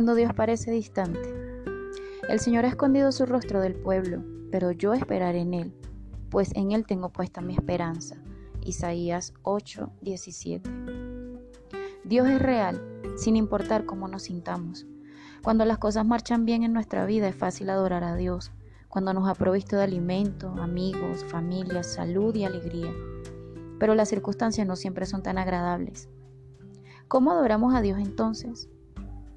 Cuando Dios parece distante. El Señor ha escondido su rostro del pueblo, pero yo esperaré en Él, pues en Él tengo puesta mi esperanza. Isaías 8, 17. Dios es real, sin importar cómo nos sintamos. Cuando las cosas marchan bien en nuestra vida es fácil adorar a Dios, cuando nos ha provisto de alimento, amigos, familia, salud y alegría. Pero las circunstancias no siempre son tan agradables. ¿Cómo adoramos a Dios entonces?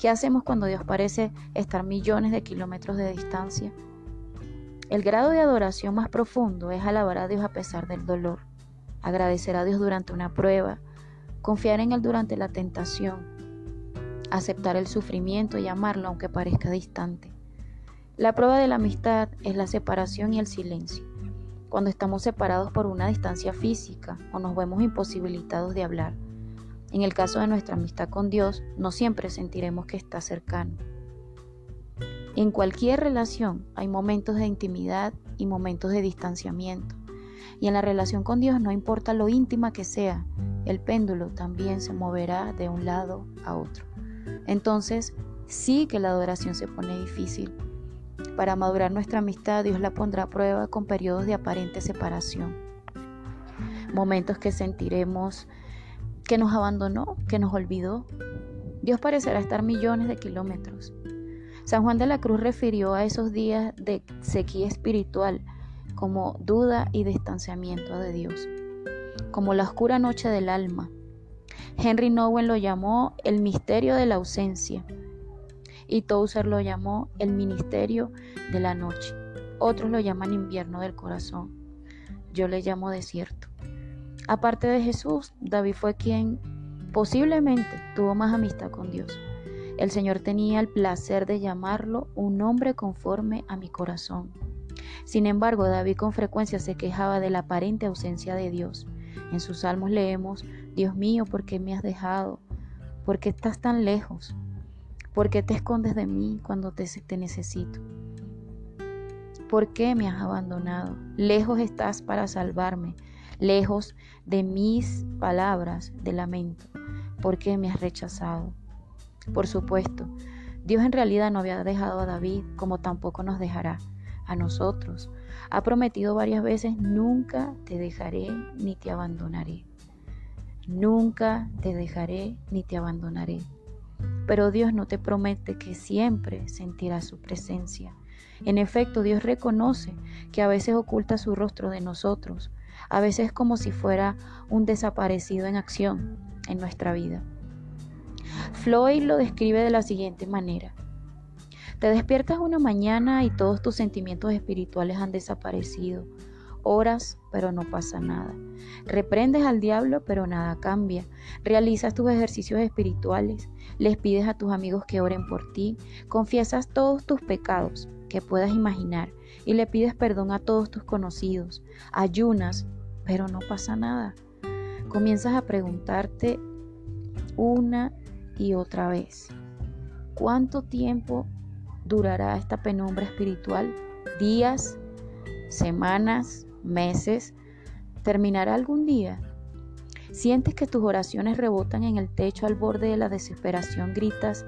¿Qué hacemos cuando Dios parece estar millones de kilómetros de distancia? El grado de adoración más profundo es alabar a Dios a pesar del dolor, agradecer a Dios durante una prueba, confiar en Él durante la tentación, aceptar el sufrimiento y amarlo aunque parezca distante. La prueba de la amistad es la separación y el silencio. Cuando estamos separados por una distancia física o nos vemos imposibilitados de hablar. En el caso de nuestra amistad con Dios, no siempre sentiremos que está cercano. En cualquier relación hay momentos de intimidad y momentos de distanciamiento. Y en la relación con Dios no importa lo íntima que sea, el péndulo también se moverá de un lado a otro. Entonces, sí que la adoración se pone difícil. Para madurar nuestra amistad, Dios la pondrá a prueba con periodos de aparente separación. Momentos que sentiremos que nos abandonó, que nos olvidó. Dios parecerá estar millones de kilómetros. San Juan de la Cruz refirió a esos días de sequía espiritual como duda y distanciamiento de Dios, como la oscura noche del alma. Henry Nowen lo llamó el misterio de la ausencia y Tozer lo llamó el ministerio de la noche. Otros lo llaman invierno del corazón. Yo le llamo desierto. Aparte de Jesús, David fue quien posiblemente tuvo más amistad con Dios. El Señor tenía el placer de llamarlo un hombre conforme a mi corazón. Sin embargo, David con frecuencia se quejaba de la aparente ausencia de Dios. En sus salmos leemos, Dios mío, ¿por qué me has dejado? ¿Por qué estás tan lejos? ¿Por qué te escondes de mí cuando te, te necesito? ¿Por qué me has abandonado? Lejos estás para salvarme, lejos de mis palabras de lamento. ¿Por qué me has rechazado? Por supuesto, Dios en realidad no había dejado a David como tampoco nos dejará a nosotros. Ha prometido varias veces, nunca te dejaré ni te abandonaré. Nunca te dejaré ni te abandonaré. Pero Dios no te promete que siempre sentirás su presencia. En efecto, Dios reconoce que a veces oculta su rostro de nosotros, a veces como si fuera un desaparecido en acción en nuestra vida. Floyd lo describe de la siguiente manera. Te despiertas una mañana y todos tus sentimientos espirituales han desaparecido. Oras, pero no pasa nada. Reprendes al diablo, pero nada cambia. Realizas tus ejercicios espirituales. Les pides a tus amigos que oren por ti. Confiesas todos tus pecados que puedas imaginar y le pides perdón a todos tus conocidos. Ayunas, pero no pasa nada. Comienzas a preguntarte una y otra vez. ¿Cuánto tiempo durará esta penumbra espiritual? ¿Días? ¿Semanas? ¿Meses? ¿Terminará algún día? Sientes que tus oraciones rebotan en el techo al borde de la desesperación, gritas,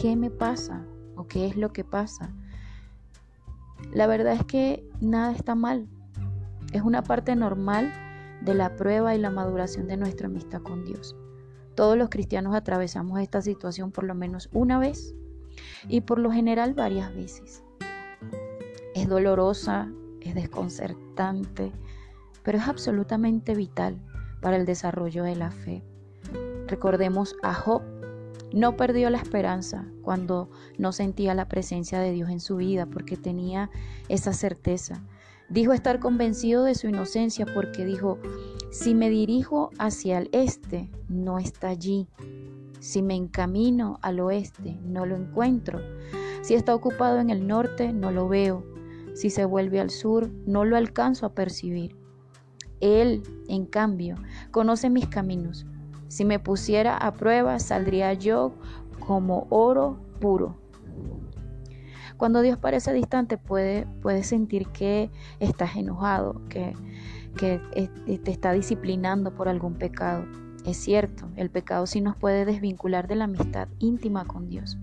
¿qué me pasa? ¿O qué es lo que pasa? La verdad es que nada está mal. Es una parte normal de la prueba y la maduración de nuestra amistad con Dios. Todos los cristianos atravesamos esta situación por lo menos una vez y por lo general varias veces. Es dolorosa, es desconcertante, pero es absolutamente vital para el desarrollo de la fe. Recordemos a Job, no perdió la esperanza cuando no sentía la presencia de Dios en su vida porque tenía esa certeza. Dijo estar convencido de su inocencia porque dijo, si me dirijo hacia el este, no está allí. Si me encamino al oeste, no lo encuentro. Si está ocupado en el norte, no lo veo. Si se vuelve al sur, no lo alcanzo a percibir. Él, en cambio, conoce mis caminos. Si me pusiera a prueba, saldría yo como oro puro. Cuando Dios parece distante, puede, puede sentir que estás enojado, que que te está disciplinando por algún pecado. Es cierto, el pecado sí nos puede desvincular de la amistad íntima con Dios.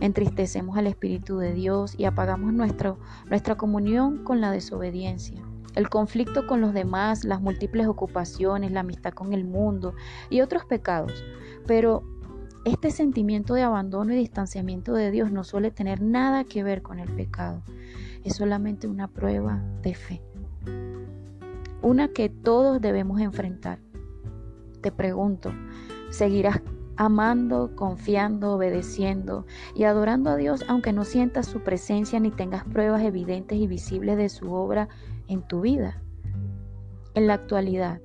entristecemos al Espíritu de Dios y apagamos nuestra comunión con la desobediencia. El conflicto con los demás, las múltiples ocupaciones, la amistad con el mundo y otros pecados. Pero este sentimiento de abandono y distanciamiento de Dios no suele tener nada que ver con el pecado. Es solamente una prueba de fe. Una que todos debemos enfrentar. Te pregunto, ¿seguirás amando, confiando, obedeciendo y adorando a Dios aunque no sientas su presencia ni tengas pruebas evidentes y visibles de su obra en tu vida. En la actualidad,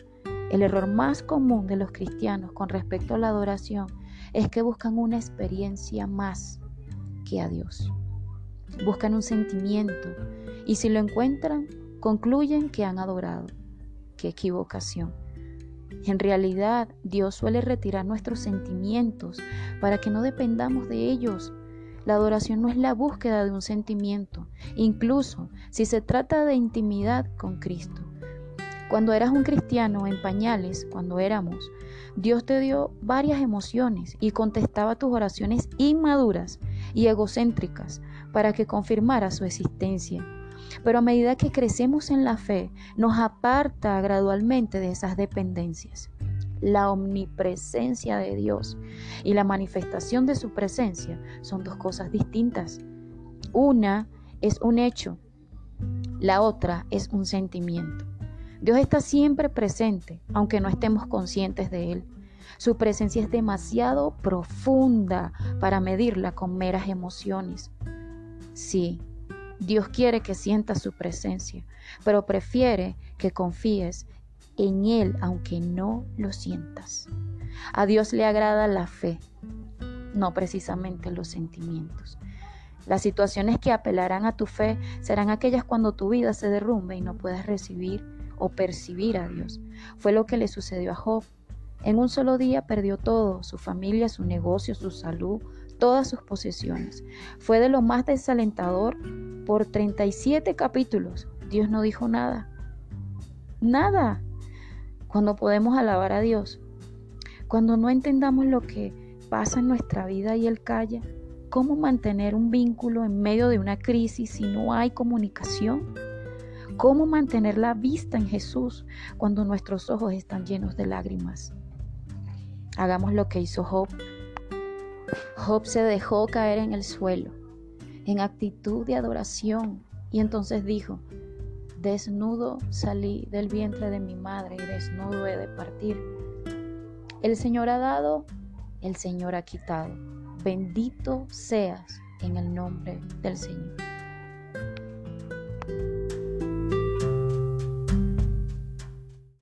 el error más común de los cristianos con respecto a la adoración es que buscan una experiencia más que a Dios. Buscan un sentimiento y si lo encuentran, concluyen que han adorado. Qué equivocación. En realidad, Dios suele retirar nuestros sentimientos para que no dependamos de ellos. La adoración no es la búsqueda de un sentimiento, incluso si se trata de intimidad con Cristo. Cuando eras un cristiano en pañales, cuando éramos, Dios te dio varias emociones y contestaba tus oraciones inmaduras y egocéntricas para que confirmara su existencia. Pero a medida que crecemos en la fe, nos aparta gradualmente de esas dependencias. La omnipresencia de Dios y la manifestación de su presencia son dos cosas distintas. Una es un hecho, la otra es un sentimiento. Dios está siempre presente, aunque no estemos conscientes de Él. Su presencia es demasiado profunda para medirla con meras emociones. Sí, Dios quiere que sientas su presencia, pero prefiere que confíes en Él aunque no lo sientas. A Dios le agrada la fe, no precisamente los sentimientos. Las situaciones que apelarán a tu fe serán aquellas cuando tu vida se derrumbe y no puedas recibir o percibir a Dios. Fue lo que le sucedió a Job. En un solo día perdió todo, su familia, su negocio, su salud, todas sus posesiones. Fue de lo más desalentador por 37 capítulos. Dios no dijo nada. Nada. Cuando podemos alabar a Dios. Cuando no entendamos lo que pasa en nuestra vida y Él calla. ¿Cómo mantener un vínculo en medio de una crisis si no hay comunicación? ¿Cómo mantener la vista en Jesús cuando nuestros ojos están llenos de lágrimas? Hagamos lo que hizo Job Job se dejó caer en el suelo, en actitud de adoración, y entonces dijo, desnudo salí del vientre de mi madre y desnudo he de partir. El Señor ha dado, el Señor ha quitado. Bendito seas en el nombre del Señor.